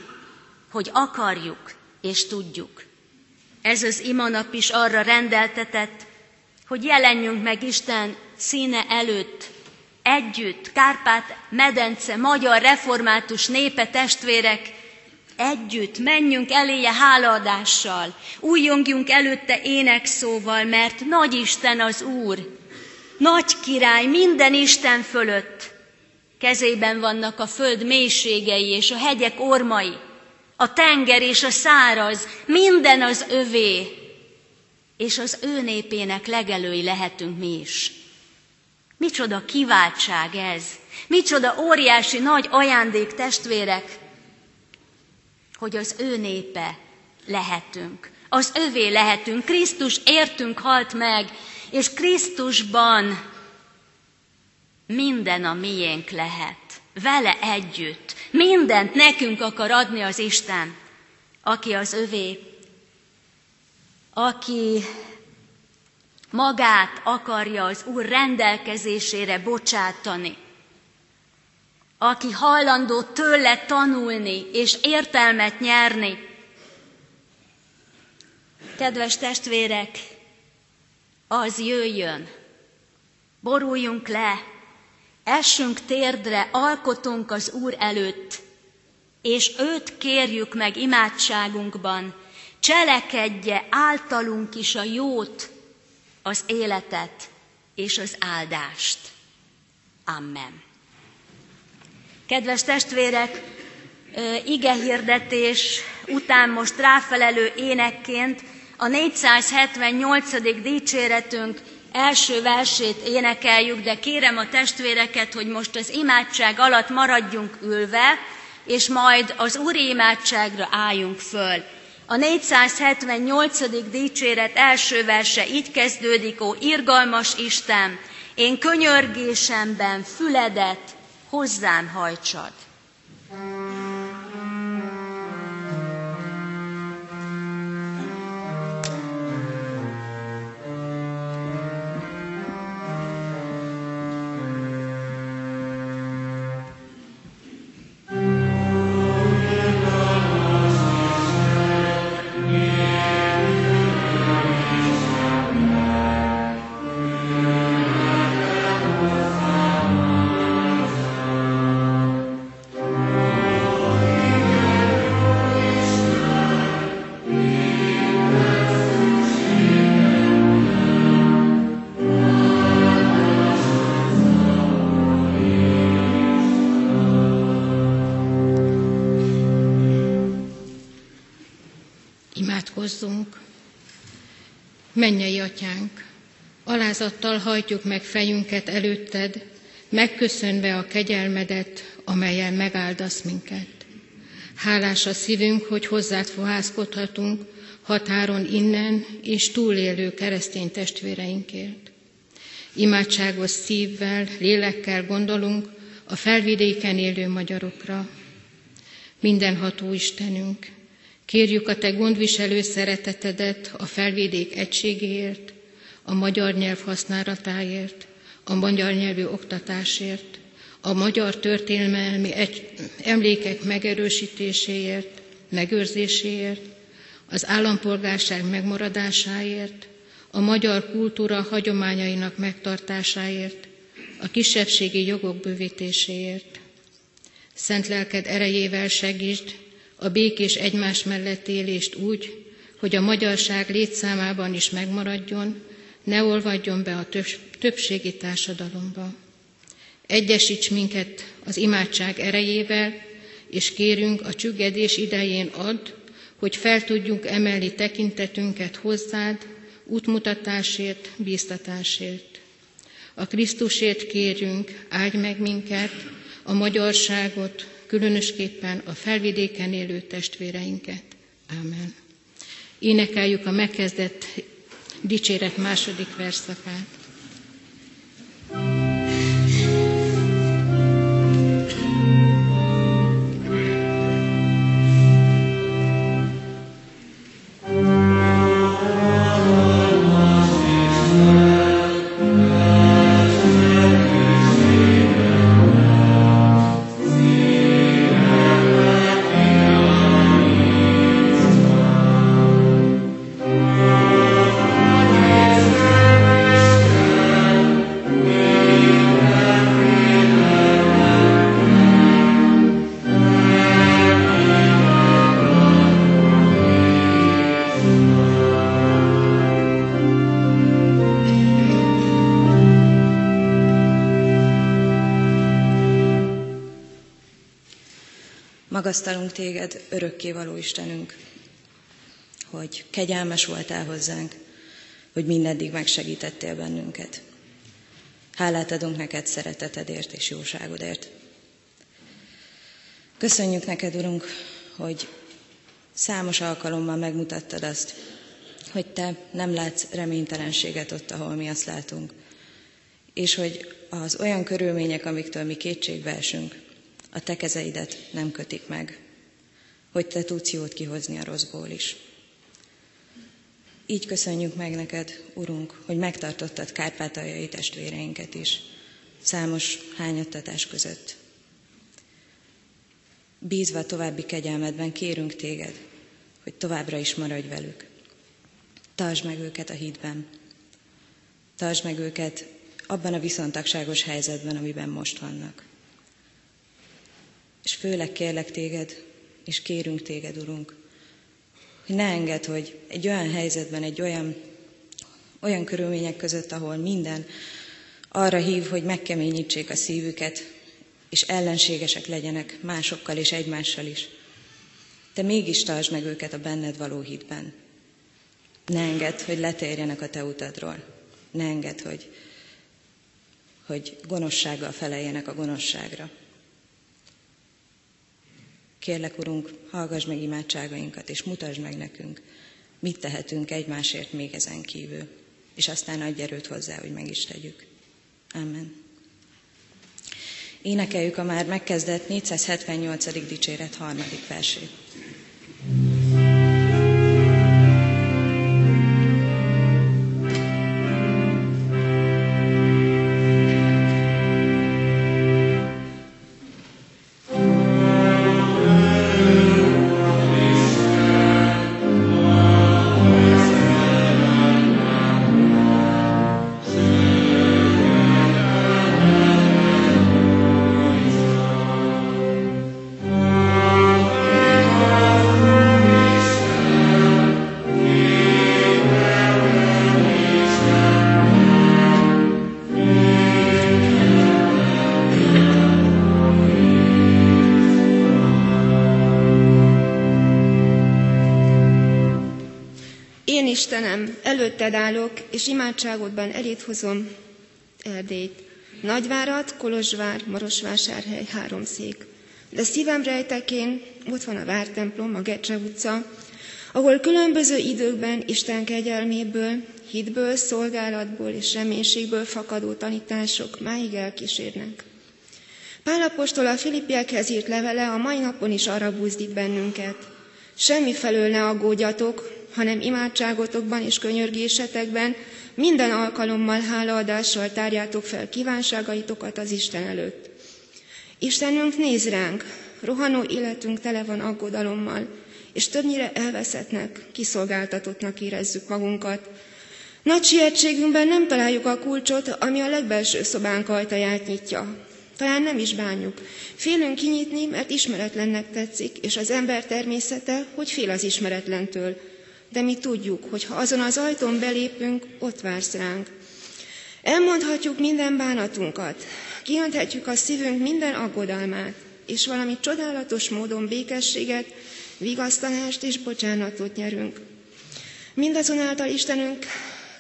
S3: hogy akarjuk és tudjuk. Ez az imanap is arra rendeltetett, hogy jelenjünk meg Isten színe előtt, együtt, Kárpát-medence, magyar református népe testvérek, együtt menjünk eléje hálaadással, újjongjunk előtte énekszóval, mert nagy Isten az Úr, nagy király minden Isten fölött. Kezében vannak a föld mélységei és a hegyek ormai, a tenger és a száraz, minden az övé, és az ő népének legelői lehetünk mi is. Micsoda kiváltság ez, micsoda óriási nagy ajándék testvérek, hogy az ő népe lehetünk. Az övé lehetünk, Krisztus értünk halt meg, és Krisztusban minden a miénk lehet. Vele együtt. Mindent nekünk akar adni az Isten, aki az övé, aki magát akarja az Úr rendelkezésére bocsátani, aki hajlandó tőle tanulni és értelmet nyerni. Kedves testvérek, az jöjjön, boruljunk le, essünk térdre, alkotunk az Úr előtt, és őt kérjük meg imádságunkban, cselekedje általunk is a jót, az életet és az áldást. Amen. Kedves testvérek, ige hirdetés után most ráfelelő énekként a 478. dicséretünk első versét énekeljük, de kérem a testvéreket, hogy most az imádság alatt maradjunk ülve, és majd az Úri imádságra álljunk föl. A 478. dicséret első verse így kezdődik, ó irgalmas Isten, én könyörgésemben füledet hozzám hajtsad.
S4: Amen. Mennyei atyánk, alázattal hajtjuk meg fejünket előtted, megköszönve a kegyelmedet, amelyen megáldasz minket. Hálás a szívünk, hogy hozzád fohászkodhatunk, határon innen és túlélő keresztény testvéreinkért. Imádságos szívvel, lélekkel gondolunk a felvidéken élő magyarokra. Mindenható Istenünk, kérjük a Te gondviselő szeretetedet a felvidék egységéért, a magyar nyelv használatáért, a magyar nyelvű oktatásért, a magyar történelmi emlékek megerősítéséért, megőrzéséért, az állampolgárság megmaradásáért, a magyar kultúra hagyományainak megtartásáért, a kisebbségi jogok bővítéséért. Szent lelked erejével segítsd a békés egymás mellett élést úgy, hogy a magyarság létszámában is megmaradjon, ne olvadjon be a többségi társadalomba. Egyesíts minket az imádság erejével, és kérünk a csüggedés idején add, hogy fel tudjunk emelni tekintetünket hozzád, útmutatásért, bíztatásért. A Krisztusért kérjünk, áldj meg minket, a magyarságot, különösképpen a felvidéken élő testvéreinket. Amen. Énekeljük a megkezdett dicséret második verszakát.
S5: Magasztalunk téged, örökkévaló Istenünk, hogy kegyelmes voltál hozzánk, hogy mindeddig megsegítettél bennünket. Hálát adunk neked szeretetedért és jóságodért. Köszönjük neked, Urunk, hogy számos alkalommal megmutattad azt, hogy te nem látsz reménytelenséget ott, ahol mi azt látunk, és hogy az olyan körülmények, amiktől mi kétségbe esünk, a te kezeidet nem kötik meg, hogy te tudsz jót kihozni a rosszból is. Így köszönjük meg neked, Urunk, hogy megtartottad kárpátaljai testvéreinket is, számos hányattatás között. Bízva további kegyelmedben kérünk téged, hogy továbbra is maradj velük. Tartsd meg őket a hídben. Tartsd meg őket abban a viszontagságos helyzetben, amiben most vannak. És főleg kérlek téged, és kérünk téged, Urunk, hogy ne engedd, hogy egy olyan helyzetben, egy olyan, olyan körülmények között, ahol minden arra hív, hogy megkeményítsék a szívüket, és ellenségesek legyenek másokkal és egymással is. Te mégis tartsd meg őket a benned való hitben. Ne engedd, hogy letérjenek a te utadról. Ne engedd, hogy, hogy gonoszsággal feleljenek a gonoszságra. Kérlek, Urunk, hallgass meg imádságainkat, és mutasd meg nekünk, mit tehetünk egymásért még ezen kívül, és aztán adj erőt hozzá, hogy meg is tegyük. Amen. Énekeljük a már megkezdett 478. dicséret harmadik versét.
S6: Istenem, előtted állok, és imádságodban elét hozom Erdélyt. Nagyvárat, Kolozsvár, Marosvásárhely, Háromszék. De szívem rejtekén ott van a Vártemplom, a Gecse utca, ahol különböző időkben Isten kegyelméből, hitből, szolgálatból és reménységből fakadó tanítások máig elkísérnek. Pálapostól a Filippiekhez írt levele a mai napon is arra buzdít bennünket. Semmi felől ne aggódjatok, hanem imádságotokban és könyörgésetekben minden alkalommal hálaadással tárjátok fel kívánságaitokat az Isten előtt. Istenünk néz ránk, rohanó életünk tele van aggodalommal, és többnyire elveszettnek, kiszolgáltatottnak érezzük magunkat. Nagy sietségünkben nem találjuk a kulcsot, ami a legbelső szobánk ajtaját nyitja. Talán nem is bánjuk. Félünk kinyitni, mert ismeretlennek tetszik, és az ember természete, hogy fél az ismeretlentől. De mi tudjuk, hogy ha azon az ajtón belépünk, ott vársz ránk. Elmondhatjuk minden bánatunkat, kijönthetjük a szívünk minden aggodalmát, és valami csodálatos módon békességet, vigasztalást és bocsánatot nyerünk. Mindazonáltal Istenünk,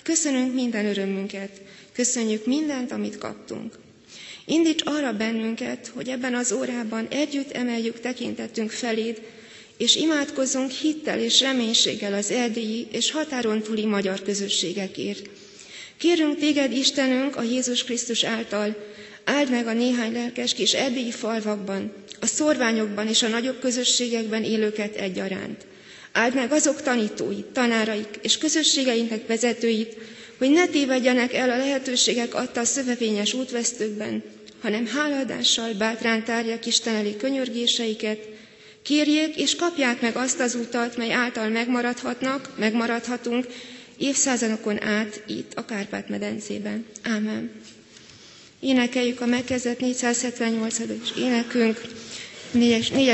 S6: köszönünk minden örömünket, köszönjük mindent, amit kaptunk. Indíts arra bennünket, hogy ebben az órában együtt emeljük tekintetünk feléd, és imádkozzunk hittel és reménységgel az erdélyi és határon túli magyar közösségekért. Kérünk téged, Istenünk, a Jézus Krisztus által, áld meg a néhány lelkes kis erdélyi falvakban, a szorványokban és a nagyobb közösségekben élőket egyaránt. Áld meg azok tanítóit, tanáraik és közösségeinknek vezetőit, hogy ne tévedjenek el a lehetőségek adta a szövevényes útvesztőkben, hanem háladással bátrán tárják Isten elé könyörgéseiket, kérjék és kapják meg azt az utat, mely által megmaradhatnak, megmaradhatunk évszázadokon át itt a Kárpát-medencében. Ámen. Énekeljük a megkezdett 478. énekünk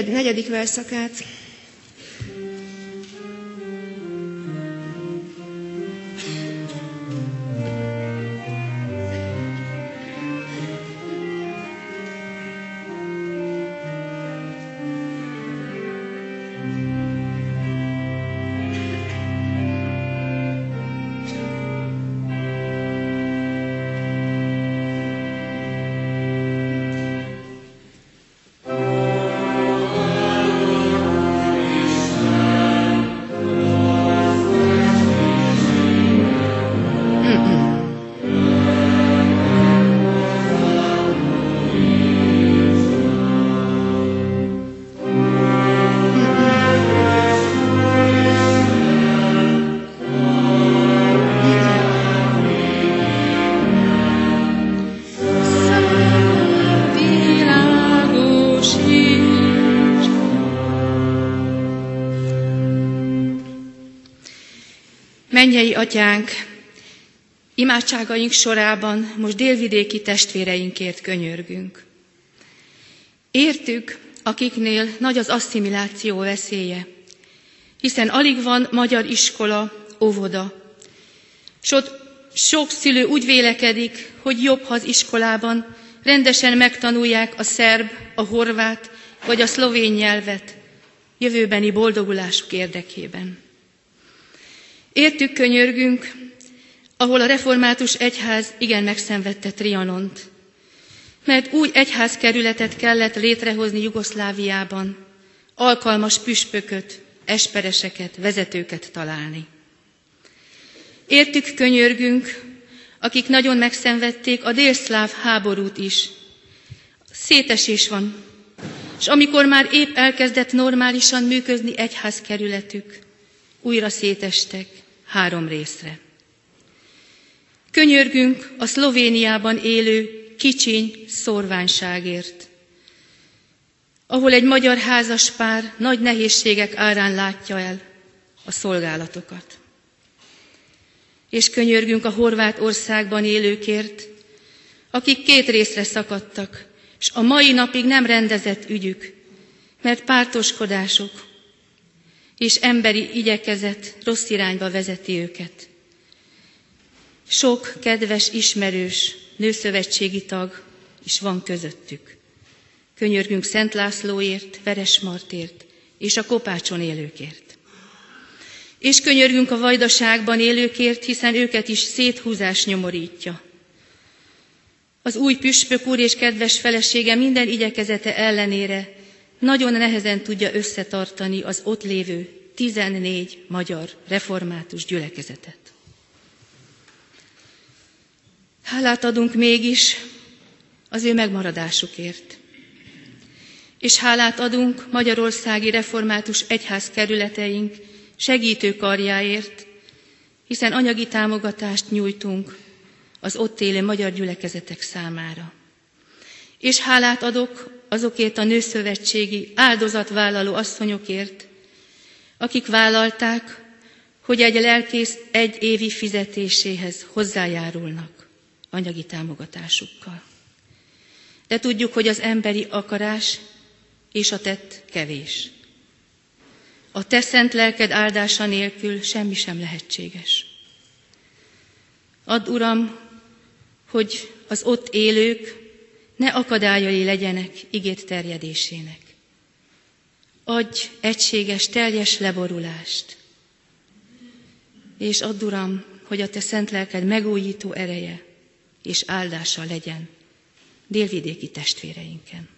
S6: negyedik verszakát.
S7: Atyánk, imádságaink sorában most délvidéki testvéreinkért könyörgünk. Értük, akiknél nagy az asszimiláció veszélye, hiszen alig van magyar iskola, óvoda. Sok, sok szülő úgy vélekedik, hogy jobb, ha az iskolában rendesen megtanulják a szerb, a horvát vagy a szlovén nyelvet jövőbeni boldogulásuk érdekében. Értük könyörgünk, ahol a református egyház igen megszenvedte Trianont, mert új egyházkerületet kellett létrehozni Jugoszláviában, alkalmas püspököt, espereseket, vezetőket találni. Értük könyörgünk, akik nagyon megszenvedték a délszláv háborút is. Szétesés van, és amikor már épp elkezdett normálisan működni egyházkerületük, újra szétestek, három részre. Könyörgünk a Szlovéniában élő kicsiny szorványságért, ahol egy magyar házas pár nagy nehézségek árán látja el a szolgálatokat. És könyörgünk a horvát országban élőkért, akik két részre szakadtak, és a mai napig nem rendezett ügyük, mert pártoskodások, és emberi igyekezet rossz irányba vezeti őket. Sok kedves, ismerős nőszövetségi tag is van közöttük. Könyörgünk Szent Lászlóért, Veres Martért és a Kopácson élőkért. És könyörgünk a vajdaságban élőkért, hiszen őket is széthúzás nyomorítja. Az új püspök úr és kedves felesége minden igyekezete ellenére nagyon nehezen tudja összetartani az ott lévő 14 magyar református gyülekezetet. Hálát adunk mégis az ő megmaradásukért. És hálát adunk Magyarországi Református Egyház kerületeink segítő karjáért, hiszen anyagi támogatást nyújtunk az ott élő magyar gyülekezetek számára. És hálát adok azokért a nőszövetségi áldozatvállaló asszonyokért, akik vállalták, hogy egy lelkész egy évi fizetéséhez hozzájárulnak anyagi támogatásukkal. De tudjuk, hogy az emberi akarás és a tett kevés. A te szent lelked áldása nélkül semmi sem lehetséges. Add, Uram, hogy az ott élők ne akadályai legyenek igét terjedésének. Adj egységes, teljes leborulást, és add, Uram, hogy a Te szent lelked megújító ereje és áldása legyen délvidéki testvéreinken.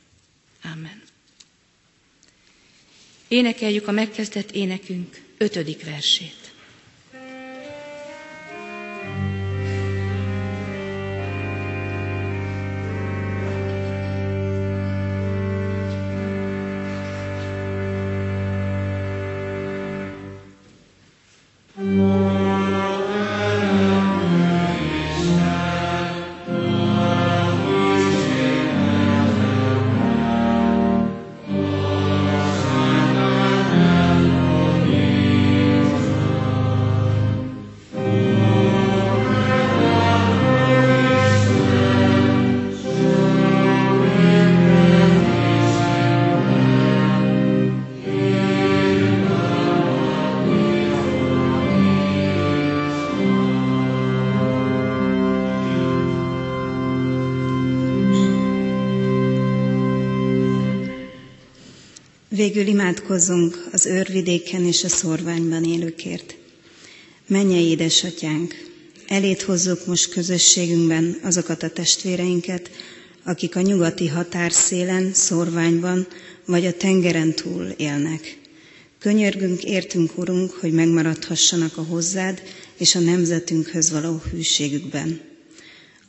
S7: Amen. Énekeljük a megkezdett énekünk ötödik versét.
S8: Végül imádkozzunk az őrvidéken és a szorványban élőkért. Menje édesatyánk, elét hozzuk most közösségünkben azokat a testvéreinket, akik a nyugati határszélen, szorványban vagy a tengeren túl élnek. Könyörgünk, értünk, Urunk, hogy megmaradhassanak a hozzád és a nemzetünkhöz való hűségükben.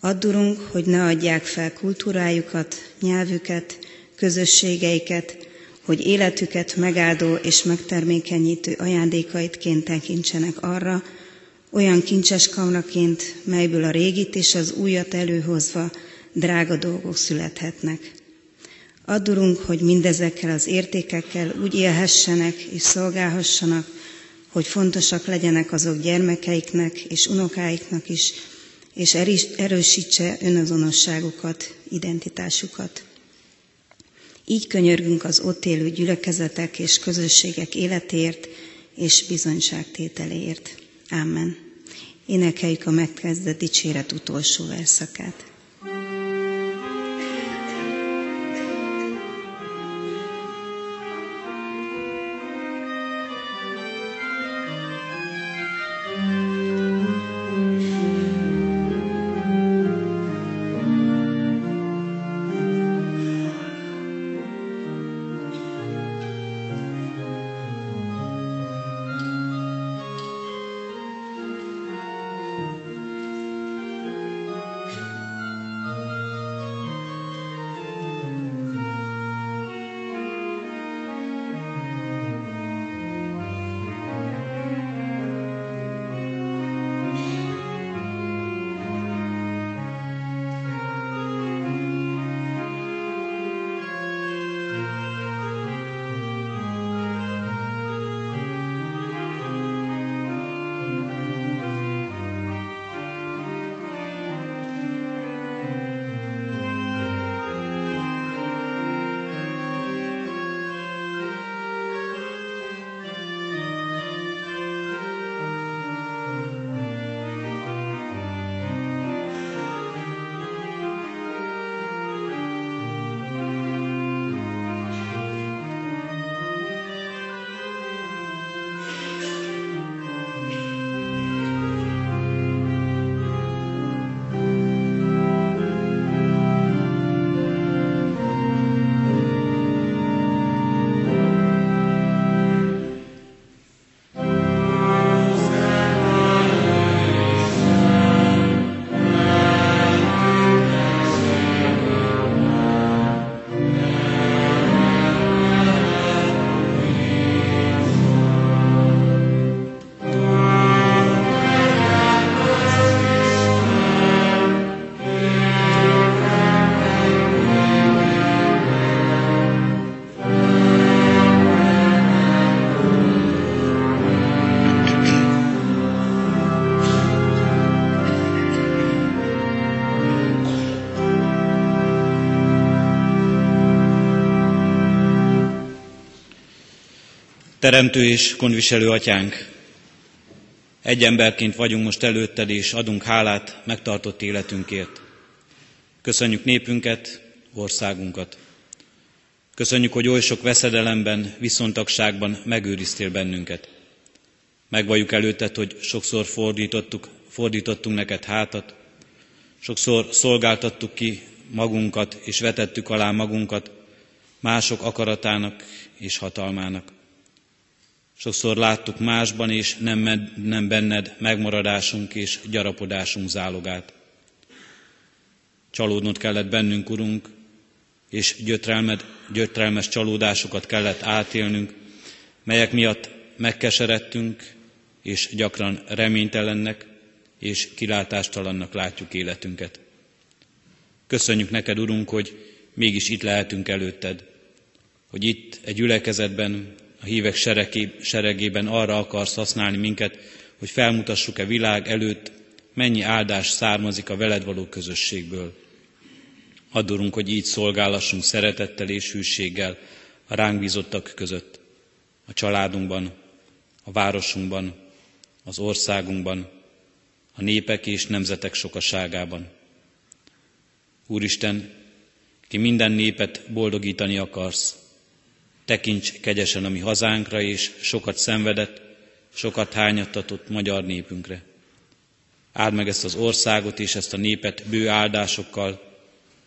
S8: Add, Urunk, hogy ne adják fel kultúrájukat, nyelvüket, közösségeiket, hogy életüket megáldó és megtermékenyítő ajándékaitként tekintsenek arra, olyan kincses kamraként, melyből a régit és az újat előhozva drága dolgok születhetnek. Addurunk, hogy mindezekkel az értékekkel úgy élhessenek és szolgálhassanak, hogy fontosak legyenek azok gyermekeiknek és unokáiknak is, és erősítse önazonosságukat, identitásukat. Így könyörgünk az ott élő gyülekezetek és közösségek életéért és bizonyságtételéért. Amen. Énekeljük a megkezdett dicséret utolsó verszakát.
S9: Teremtő és gondviselő atyánk, egy emberként vagyunk most előtted, és adunk hálát megtartott életünkért. Köszönjük népünket, országunkat. Köszönjük, hogy oly sok veszedelemben, viszontagságban megőriztél bennünket. Megvalljuk előtted, hogy sokszor fordítottuk, fordítottunk neked hátat, sokszor szolgáltattuk ki magunkat, és vetettük alá magunkat mások akaratának és hatalmának. Sokszor láttuk másban és nem, nem benned megmaradásunk és gyarapodásunk zálogát. Csalódnod kellett bennünk, Urunk, és gyötrelmed, gyötrelmes csalódásokat kellett átélnünk, melyek miatt megkeseredtünk, és gyakran reménytelennek és kilátástalannak látjuk életünket. Köszönjük neked, Urunk, hogy mégis itt lehetünk előtted, hogy itt egy gyülekezetben, a hívek seregében arra akarsz használni minket, hogy felmutassuk-e világ előtt, mennyi áldás származik a veled való közösségből. Adorunk, hogy így szolgálassunk szeretettel és hűséggel a ránk bízottak között, a családunkban, a városunkban, az országunkban, a népek és nemzetek sokaságában. Úristen, ki minden népet boldogítani akarsz, tekints kegyesen a mi hazánkra, és sokat szenvedett, sokat hányattatott magyar népünkre. Áld meg ezt az országot és ezt a népet bő áldásokkal,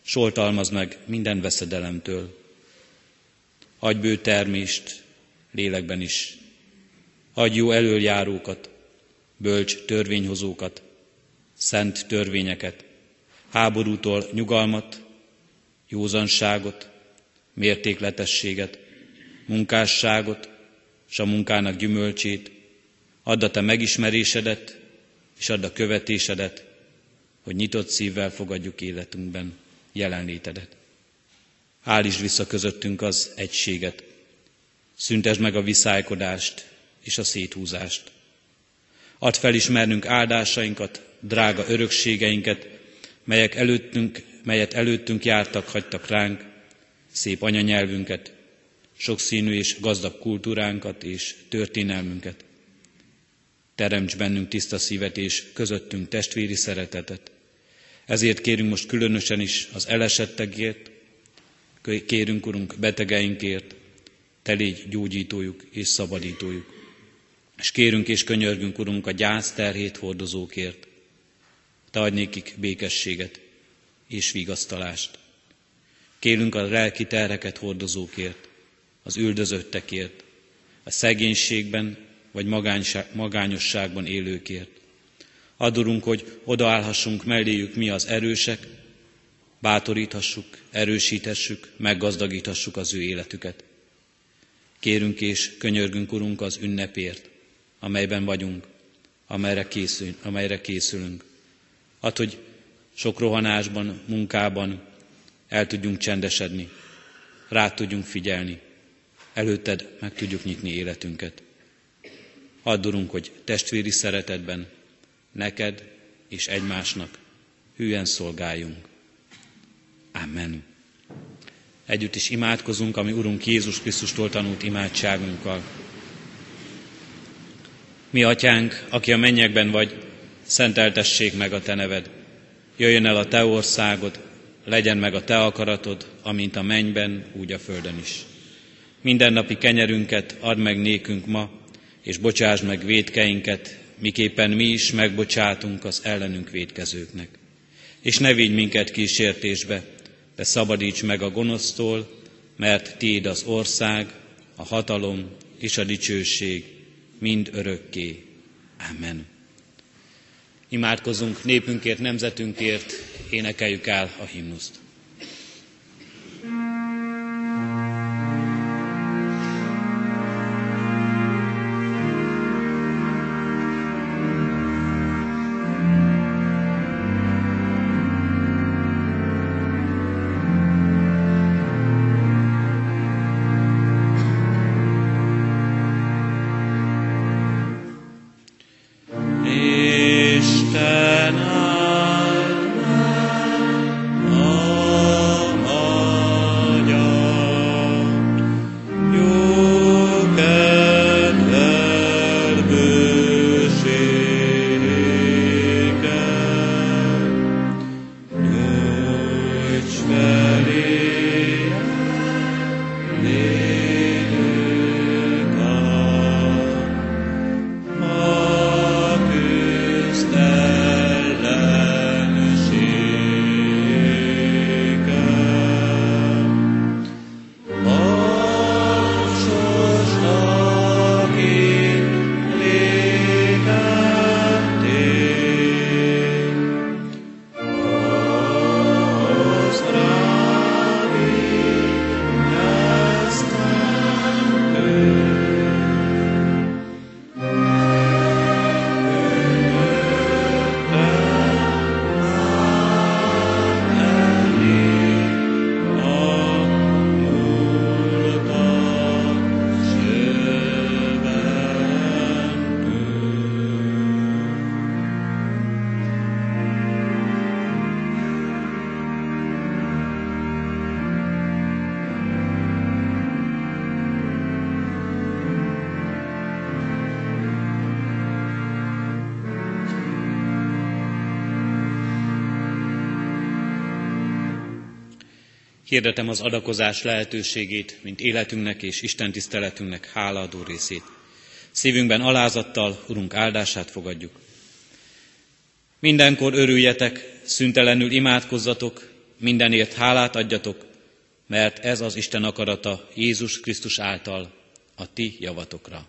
S9: soltalmaz meg minden veszedelemtől. Adj bő termést, lélekben is. Adj jó elöljárókat, bölcs törvényhozókat, szent törvényeket, háborútól nyugalmat, józanságot, mértékletességet, munkásságot, és a munkának gyümölcsét, add a te megismerésedet, és add a követésedet, hogy nyitott szívvel fogadjuk életünkben jelenlétedet. Állítsd vissza közöttünk az egységet, szüntesd meg a viszálykodást és a széthúzást. Add felismernünk áldásainkat, drága örökségeinket, melyek előttünk, melyet előttünk jártak, hagytak ránk, szép anyanyelvünket, sokszínű és gazdag kultúránkat és történelmünket. Teremts bennünk tiszta szívet és közöttünk testvéri szeretetet. Ezért kérünk most különösen is az elesettekért, kérünk, Urunk, betegeinkért, Te légy gyógyítójuk és szabadítójuk. És kérünk és könyörgünk, Urunk, a gyász terhét hordozókért. Te adj nékik békességet és vigasztalást. Kérünk a lelki terheket hordozókért, az üldözöttekért, a szegénységben vagy magányosságban élőkért. Adorunk, hogy odaállhassunk melléjük mi az erősek, bátoríthassuk, erősíthessük, meggazdagíthassuk az ő életüket. Kérünk és könyörgünk, Urunk, az ünnepért, amelyben vagyunk, amelyre, készül, amelyre készülünk. Hát, hogy sok rohanásban, munkában el tudjunk csendesedni, rá tudjunk figyelni, előtted meg tudjuk nyitni életünket. Add, hogy testvéri szeretetben neked és egymásnak hűen szolgáljunk. Amen. Együtt is imádkozunk, ami Urunk Jézus Krisztustól tanult imádságunkkal. Mi, Atyánk, aki a mennyekben vagy, szenteltessék meg a Te neved. Jöjjön el a Te országod, legyen meg a Te akaratod, amint a mennyben, úgy a földön is. Mindennapi kenyerünket add meg nékünk ma, és bocsáss meg védkeinket, miképpen mi is megbocsátunk az ellenünk védkezőknek. És ne vigy minket kísértésbe, de szabadíts meg a gonosztól, mert Tiéd az ország, a hatalom és a dicsőség mind örökké. Amen. Imádkozunk népünkért, nemzetünkért, énekeljük el a himnuszt. Hirdetem az adakozás lehetőségét, mint életünknek és Isten tiszteletünknek hálaadó részét. Szívünkben alázattal Urunk áldását fogadjuk. Mindenkor örüljetek, szüntelenül imádkozzatok, mindenért hálát adjatok, mert ez az Isten akarata Jézus Krisztus által a ti javatokra.